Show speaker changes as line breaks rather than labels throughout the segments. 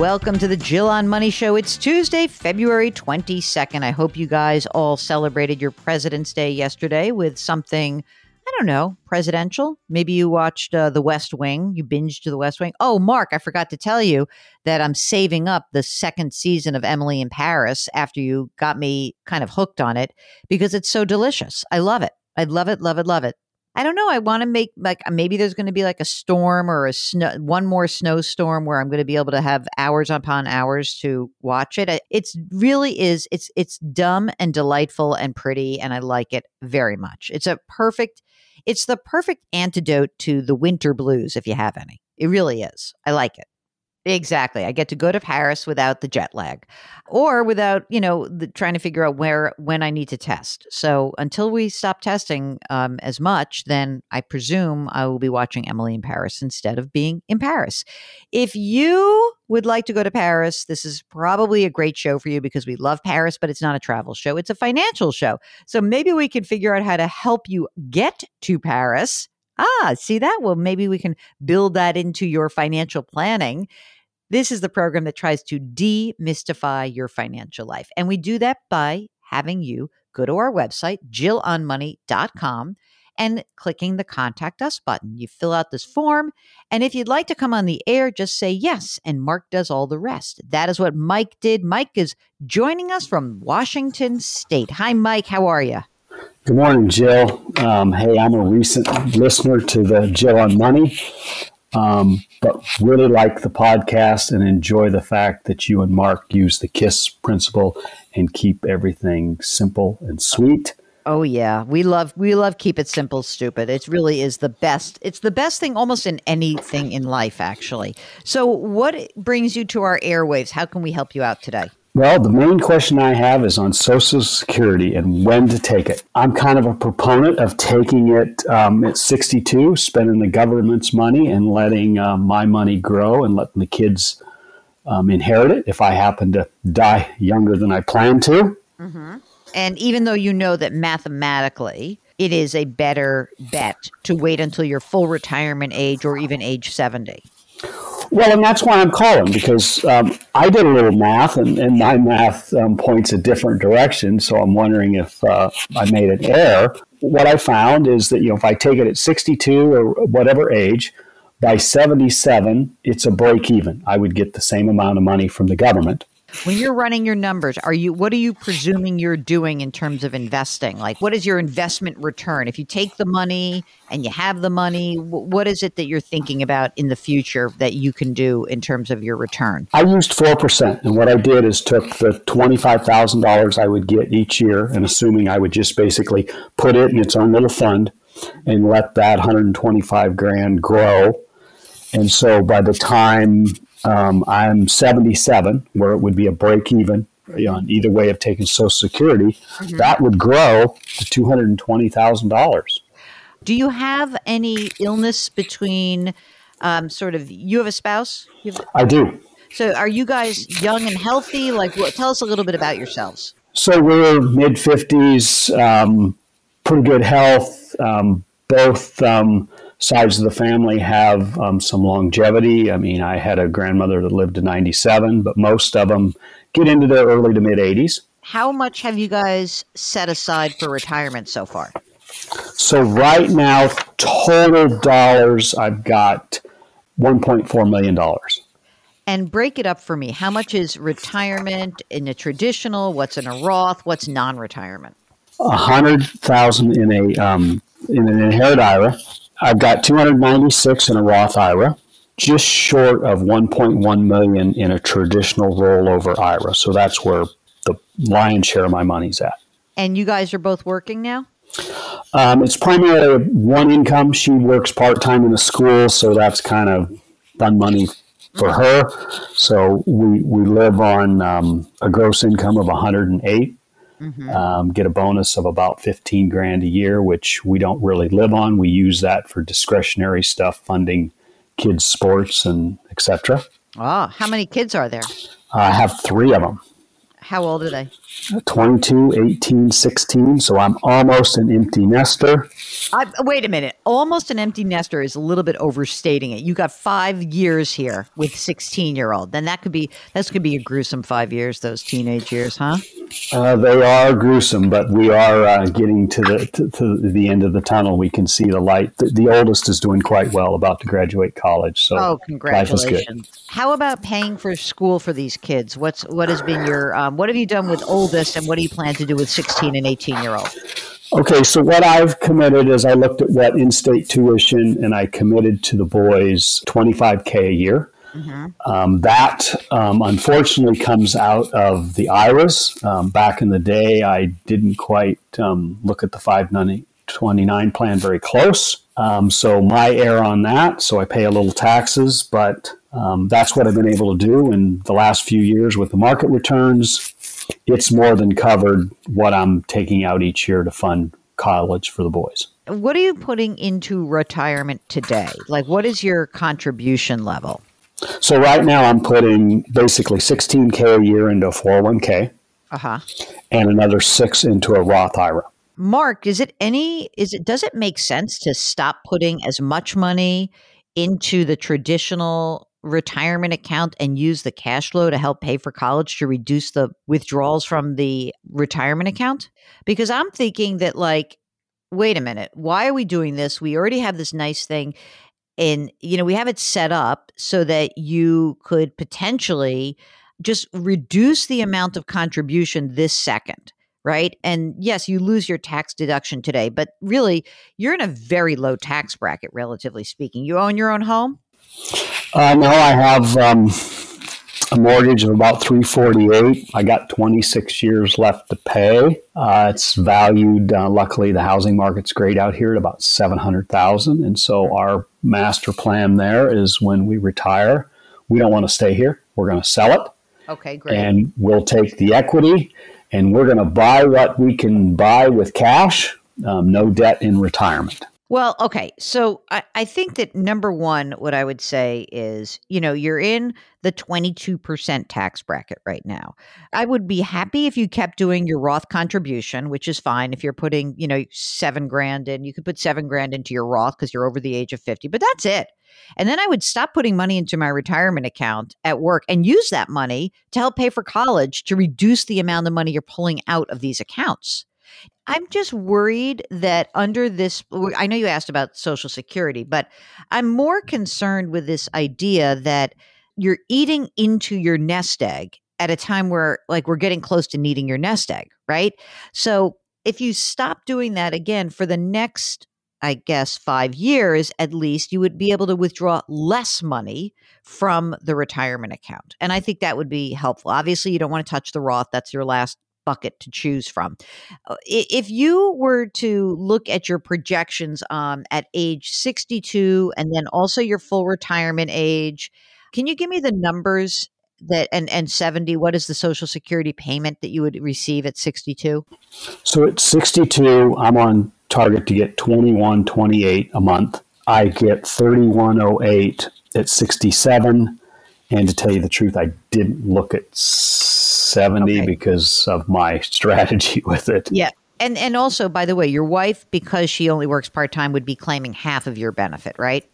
Welcome to the Jill on Money Show. It's Tuesday, February 22nd. I hope you guys all celebrated your President's Day yesterday with something, I don't know, presidential. Maybe you watched uh, The West Wing, you binged to The West Wing. Oh, Mark, I forgot to tell you that I'm saving up the second season of Emily in Paris after you got me kind of hooked on it because it's so delicious. I love it. I love it, love it, love it. I don't know. I want to make like uh, maybe there's going to be like a storm or a snow, one more snowstorm where I'm going to be able to have hours upon hours to watch it. It's really is. It's it's dumb and delightful and pretty, and I like it very much. It's a perfect. It's the perfect antidote to the winter blues if you have any. It really is. I like it. Exactly. I get to go to Paris without the jet lag or without, you know, the, trying to figure out where, when I need to test. So until we stop testing um, as much, then I presume I will be watching Emily in Paris instead of being in Paris. If you would like to go to Paris, this is probably a great show for you because we love Paris, but it's not a travel show. It's a financial show. So maybe we can figure out how to help you get to Paris Ah, see that? Well, maybe we can build that into your financial planning. This is the program that tries to demystify your financial life. And we do that by having you go to our website, jillonmoney.com, and clicking the contact us button. You fill out this form. And if you'd like to come on the air, just say yes. And Mark does all the rest. That is what Mike did. Mike is joining us from Washington State. Hi, Mike. How are you?
Good morning, Jill. Um, hey, I'm a recent listener to the Jill on Money, um, but really like the podcast and enjoy the fact that you and Mark use the KISS principle and keep everything simple and sweet.
Oh yeah, we love we love keep it simple, stupid. It really is the best. It's the best thing almost in anything in life, actually. So, what brings you to our airwaves? How can we help you out today?
Well, the main question I have is on Social Security and when to take it. I'm kind of a proponent of taking it um, at 62, spending the government's money and letting uh, my money grow and letting the kids um, inherit it if I happen to die younger than I plan to.
Mm-hmm. And even though you know that mathematically it is a better bet to wait until your full retirement age or even age 70.
Well, and that's why I'm calling because um, I did a little math, and, and my math um, points a different direction. So I'm wondering if uh, I made an error. What I found is that you know if I take it at 62 or whatever age, by 77 it's a break even. I would get the same amount of money from the government.
When you're running your numbers, are you what are you presuming you're doing in terms of investing? Like what is your investment return? If you take the money and you have the money, what is it that you're thinking about in the future that you can do in terms of your return?
I used 4% and what I did is took the $25,000 I would get each year and assuming I would just basically put it in its own little fund and let that 125 grand grow. And so by the time um, I'm 77, where it would be a break even on either way of taking Social Security. Mm-hmm. That would grow to $220,000.
Do you have any illness between um, sort of, you have a spouse? Have,
I do.
So are you guys young and healthy? Like, tell us a little bit about yourselves.
So we're mid 50s, um, pretty good health. Um, both um, sides of the family have um, some longevity. I mean, I had a grandmother that lived to 97, but most of them get into their early to mid 80s.
How much have you guys set aside for retirement so far?
So, right now, total dollars, I've got $1.4 million.
And break it up for me. How much is retirement in a traditional? What's in a Roth? What's non retirement?
A hundred thousand in a um, in an inherit IRA, I've got 296 in a Roth IRA, just short of 1.1 million in a traditional rollover IRA. So that's where the lion's share of my money's at.
And you guys are both working now?
Um, it's primarily one income. She works part time in a school, so that's kind of fun money for her. So we, we live on um, a gross income of 108. Mm-hmm. Um, get a bonus of about 15 grand a year, which we don't really live on. We use that for discretionary stuff, funding kids' sports and etc.
Oh, how many kids are there?
I have three of them.
How old are they?
22, 18, 16. So I'm almost an empty nester.
I, wait a minute. Almost an empty nester is a little bit overstating it. You got five years here with 16 year old. Then that could be, that could be a gruesome five years, those teenage years, huh?
Uh, they are gruesome, but we are uh, getting to the to, to, the end of the tunnel. We can see the light. The, the, oldest is doing quite well, about to graduate college. So,
oh, congratulations! How about paying for school for these kids? What's what has been your um, what have you done with oldest, and what do you plan to do with sixteen and eighteen year old?
Okay, so what I've committed is I looked at what in-state tuition, and I committed to the boys twenty five k a year. Mm-hmm. Um, that um, unfortunately comes out of the IRAs. Um, back in the day, I didn't quite um, look at the 529 plan very close. Um, so my error on that. So I pay a little taxes, but um, that's what I've been able to do in the last few years with the market returns. It's more than covered what I'm taking out each year to fund college for the boys.
What are you putting into retirement today? Like, what is your contribution level?
So right now I'm putting basically 16k a year into a 401k. Uh-huh. And another 6 into a Roth IRA.
Mark, is it any is it does it make sense to stop putting as much money into the traditional retirement account and use the cash flow to help pay for college to reduce the withdrawals from the retirement account? Because I'm thinking that like wait a minute, why are we doing this? We already have this nice thing and you know we have it set up so that you could potentially just reduce the amount of contribution this second right and yes you lose your tax deduction today but really you're in a very low tax bracket relatively speaking you own your own home
uh, no i have um, a mortgage of about 348 i got 26 years left to pay. Uh, it's valued uh, luckily the housing market's great out here at about 700000 and so our master plan there is when we retire we don't want to stay here. We're going to sell it.
Okay great.
And we'll take the equity and we're going to buy what we can buy with cash um, no debt in retirement
well, okay. So I, I think that number one, what I would say is, you know, you're in the 22% tax bracket right now. I would be happy if you kept doing your Roth contribution, which is fine. If you're putting, you know, seven grand in, you could put seven grand into your Roth because you're over the age of 50, but that's it. And then I would stop putting money into my retirement account at work and use that money to help pay for college to reduce the amount of money you're pulling out of these accounts. I'm just worried that under this, I know you asked about Social Security, but I'm more concerned with this idea that you're eating into your nest egg at a time where, like, we're getting close to needing your nest egg, right? So if you stop doing that again for the next, I guess, five years at least, you would be able to withdraw less money from the retirement account. And I think that would be helpful. Obviously, you don't want to touch the Roth, that's your last bucket to choose from. Uh, if you were to look at your projections um, at age 62 and then also your full retirement age, can you give me the numbers that and and 70 what is the social security payment that you would receive at 62
so at 62 i'm on target to get 2128 a month. I get 3108 at 67 and to tell you the truth i didn't look at 70 okay. because of my strategy with it.
Yeah. And and also by the way, your wife because she only works part-time would be claiming half of your benefit, right?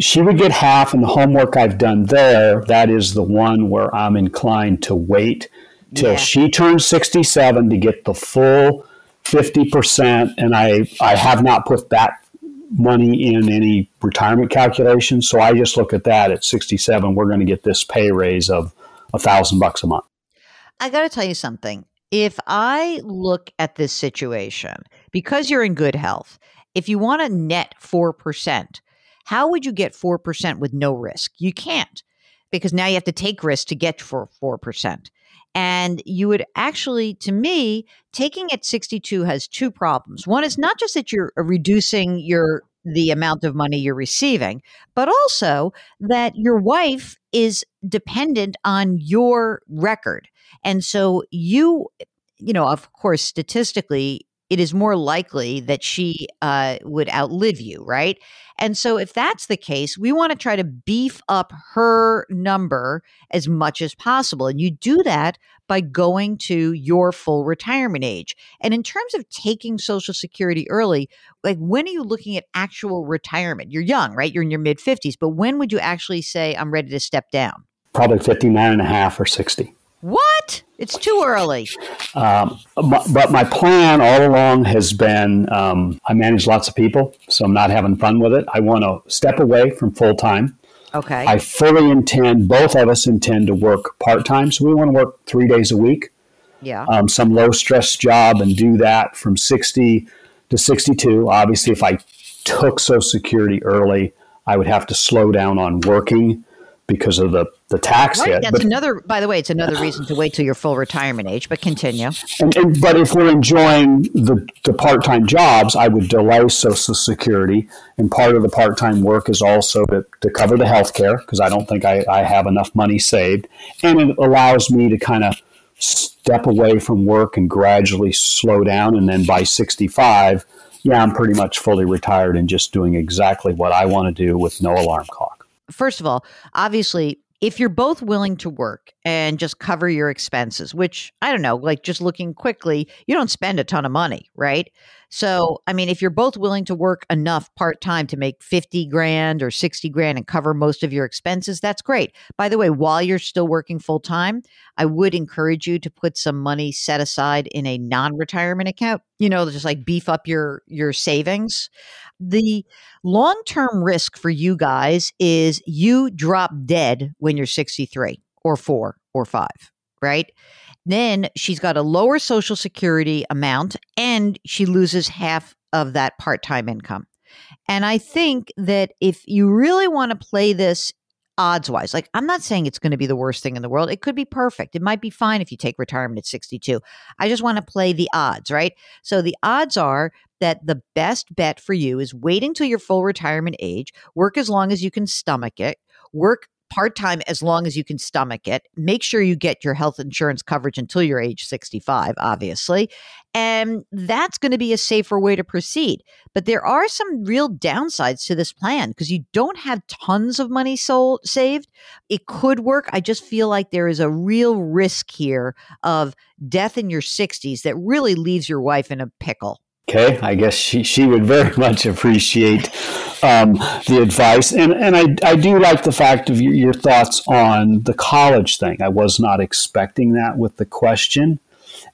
She would get half and the homework I've done there, that is the one where I'm inclined to wait till yeah. she turns 67 to get the full 50% and I I have not put that money in any retirement calculation. So I just look at that at 67. We're going to get this pay raise of a thousand bucks a month.
I got to tell you something. If I look at this situation, because you're in good health, if you want to net 4%, how would you get 4% with no risk? You can't because now you have to take risk to get for 4%. And you would actually, to me, taking at 62 has two problems. One is not just that you're uh, reducing your the amount of money you're receiving, but also that your wife is dependent on your record. And so you, you know, of course, statistically, it is more likely that she uh, would outlive you, right? And so, if that's the case, we want to try to beef up her number as much as possible. And you do that by going to your full retirement age. And in terms of taking Social Security early, like when are you looking at actual retirement? You're young, right? You're in your mid 50s, but when would you actually say, I'm ready to step down?
Probably 59 and a half or 60.
What? It's too early.
Um, but my plan all along has been um, I manage lots of people, so I'm not having fun with it. I want to step away from full time.
Okay.
I fully intend, both of us intend to work part time. So we want to work three days a week.
Yeah.
Um, some low stress job and do that from 60 to 62. Obviously, if I took Social Security early, I would have to slow down on working because of the, the tax
right,
hit.
That's but, another, by the way, it's another reason to wait till your full retirement age, but continue.
And, and, but if we're enjoying the, the part time jobs, I would delay Social Security. And part of the part time work is also to, to cover the health care because I don't think I, I have enough money saved. And it allows me to kind of step away from work and gradually slow down. And then by 65, yeah, I'm pretty much fully retired and just doing exactly what I want to do with no alarm clock
first of all, obviously, if you're both willing to work and just cover your expenses, which I don't know, like just looking quickly, you don't spend a ton of money, right? So, I mean, if you're both willing to work enough part time to make 50 grand or 60 grand and cover most of your expenses, that's great. By the way, while you're still working full time, I would encourage you to put some money set aside in a non retirement account, you know, just like beef up your, your savings. The long term risk for you guys is you drop dead when you're 63 or four or five, right? Then she's got a lower social security amount and she loses half of that part time income. And I think that if you really want to play this odds wise, like I'm not saying it's going to be the worst thing in the world. It could be perfect. It might be fine if you take retirement at 62. I just want to play the odds, right? So the odds are that the best bet for you is waiting till your full retirement age, work as long as you can stomach it, work part time as long as you can stomach it. Make sure you get your health insurance coverage until you're age 65, obviously. And that's going to be a safer way to proceed. But there are some real downsides to this plan because you don't have tons of money sold, saved. It could work. I just feel like there is a real risk here of death in your 60s that really leaves your wife in a pickle.
Okay, I guess she, she would very much appreciate um, the advice. And, and I, I do like the fact of your, your thoughts on the college thing. I was not expecting that with the question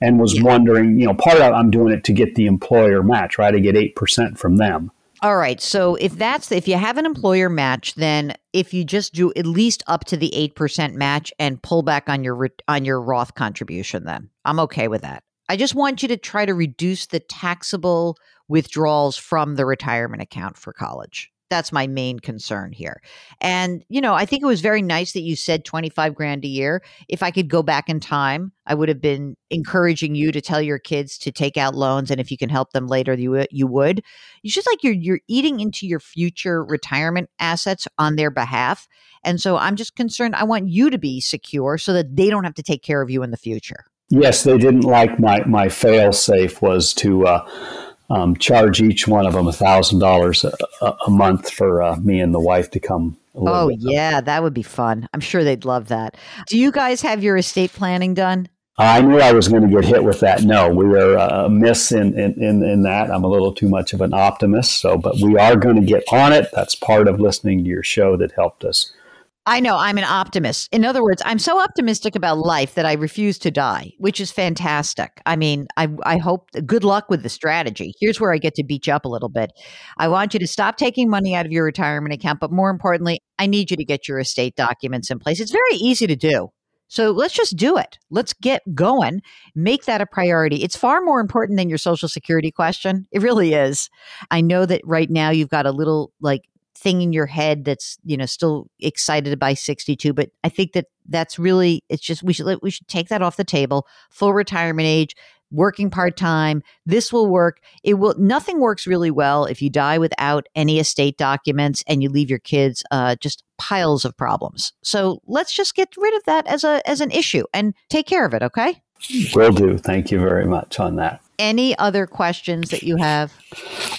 and was wondering, you know, part of I'm doing it to get the employer match, right? I get 8% from them.
All right. So if that's if you have an employer match, then if you just do at least up to the eight percent match and pull back on your on your Roth contribution, then I'm okay with that. I just want you to try to reduce the taxable withdrawals from the retirement account for college. That's my main concern here. And, you know, I think it was very nice that you said 25 grand a year. If I could go back in time, I would have been encouraging you to tell your kids to take out loans. And if you can help them later, you, you would. It's just like you're, you're eating into your future retirement assets on their behalf. And so I'm just concerned. I want you to be secure so that they don't have to take care of you in the future.
Yes, they didn't like my my fail safe was to uh, um, charge each one of them a thousand dollars a month for uh, me and the wife to come.
Oh yeah, that would be fun. I'm sure they'd love that. Do you guys have your estate planning done?
I knew I was going to get hit with that. No, we are a uh, miss in, in, in, in that. I'm a little too much of an optimist. So, but we are going to get on it. That's part of listening to your show that helped us
I know I'm an optimist. In other words, I'm so optimistic about life that I refuse to die, which is fantastic. I mean, I, I hope good luck with the strategy. Here's where I get to beat you up a little bit. I want you to stop taking money out of your retirement account, but more importantly, I need you to get your estate documents in place. It's very easy to do. So let's just do it. Let's get going. Make that a priority. It's far more important than your social security question. It really is. I know that right now you've got a little like thing in your head that's you know still excited by 62 but i think that that's really it's just we should we should take that off the table full retirement age working part time. This will work. It will. Nothing works really well if you die without any estate documents and you leave your kids uh, just piles of problems. So let's just get rid of that as a as an issue and take care of it. Okay.
Will do. Thank you very much on that.
Any other questions that you have?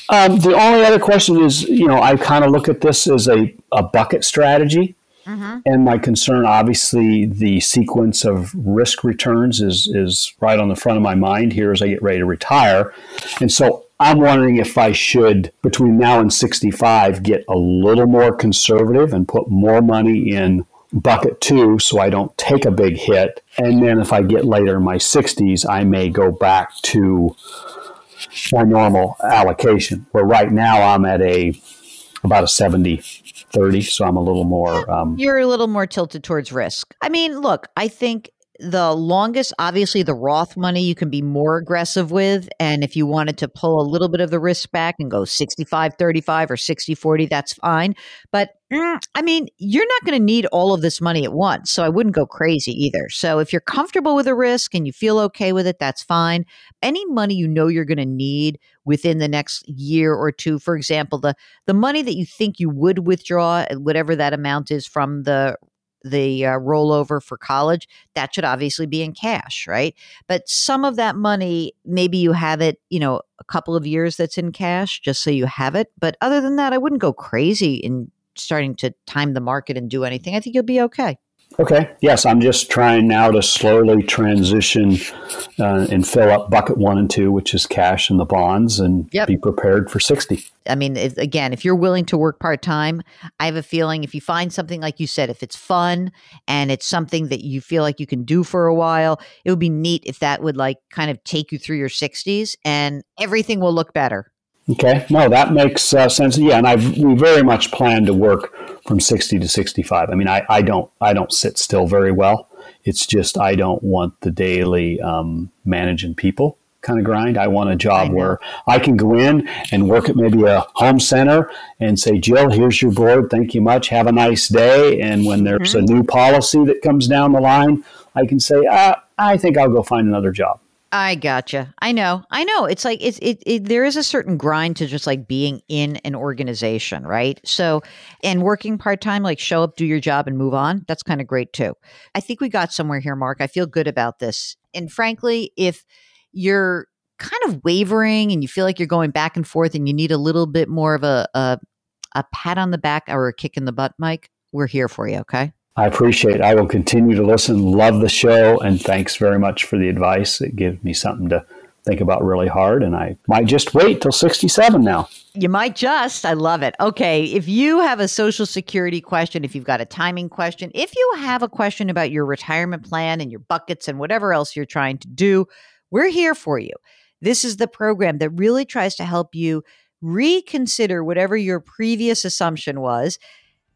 Um, the only other question is, you know, I kind of look at this as a, a bucket strategy. Mm-hmm. And my concern, obviously, the sequence of risk returns is is right on the front of my mind here as I get ready to retire. And so I'm wondering if I should, between now and 65, get a little more conservative and put more money in bucket two so I don't take a big hit. And then if I get later in my 60s, I may go back to my normal allocation, where right now I'm at a about a 70 30 so i'm a little more um,
you're a little more tilted towards risk i mean look i think the longest, obviously, the Roth money you can be more aggressive with. And if you wanted to pull a little bit of the risk back and go 65 35 or 60 40, that's fine. But mm, I mean, you're not going to need all of this money at once. So I wouldn't go crazy either. So if you're comfortable with the risk and you feel okay with it, that's fine. Any money you know you're going to need within the next year or two, for example, the, the money that you think you would withdraw, whatever that amount is from the the uh, rollover for college, that should obviously be in cash, right? But some of that money, maybe you have it, you know, a couple of years that's in cash just so you have it. But other than that, I wouldn't go crazy in starting to time the market and do anything. I think you'll be okay.
Okay. Yes, I'm just trying now to slowly transition uh, and fill up bucket one and two, which is cash and the bonds, and yep. be prepared for 60.
I mean, if, again, if you're willing to work part time, I have a feeling if you find something like you said, if it's fun and it's something that you feel like you can do for a while, it would be neat if that would like kind of take you through your 60s and everything will look better.
Okay, no, that makes uh, sense. Yeah, and I we very much plan to work from sixty to sixty-five. I mean, I, I don't I don't sit still very well. It's just I don't want the daily um, managing people kind of grind. I want a job I where I can go in and work at maybe a home center and say, Jill, here's your board. Thank you much. Have a nice day. And when there's mm-hmm. a new policy that comes down the line, I can say, ah, I think I'll go find another job.
I gotcha. I know. I know. It's like it's it, it, There is a certain grind to just like being in an organization, right? So, and working part time, like show up, do your job, and move on. That's kind of great too. I think we got somewhere here, Mark. I feel good about this. And frankly, if you're kind of wavering and you feel like you're going back and forth, and you need a little bit more of a a, a pat on the back or a kick in the butt, Mike, we're here for you. Okay.
I appreciate it. I will continue to listen, love the show, and thanks very much for the advice. It gives me something to think about really hard, and I might just wait till 67 now.
You might just. I love it. Okay. If you have a Social Security question, if you've got a timing question, if you have a question about your retirement plan and your buckets and whatever else you're trying to do, we're here for you. This is the program that really tries to help you reconsider whatever your previous assumption was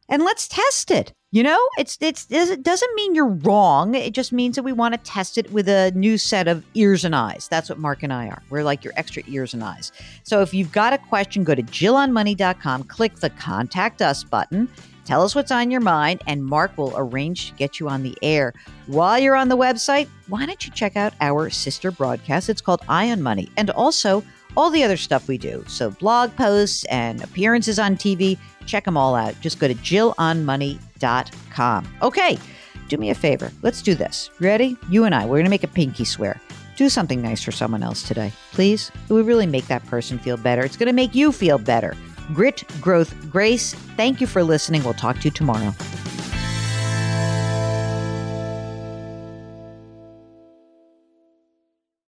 and let's test it. You know, it's it's it doesn't mean you're wrong. It just means that we want to test it with a new set of ears and eyes. That's what Mark and I are. We're like your extra ears and eyes. So if you've got a question, go to jillonmoney.com, click the contact us button, tell us what's on your mind, and Mark will arrange to get you on the air. While you're on the website, why don't you check out our sister broadcast? It's called Eye on Money. And also all the other stuff we do. So blog posts and appearances on TV Check them all out. Just go to jillonmoney.com. Okay, do me a favor. Let's do this. Ready? You and I, we're going to make a pinky swear. Do something nice for someone else today, please. It would really make that person feel better. It's going to make you feel better. Grit, growth, grace. Thank you for listening. We'll talk to you tomorrow.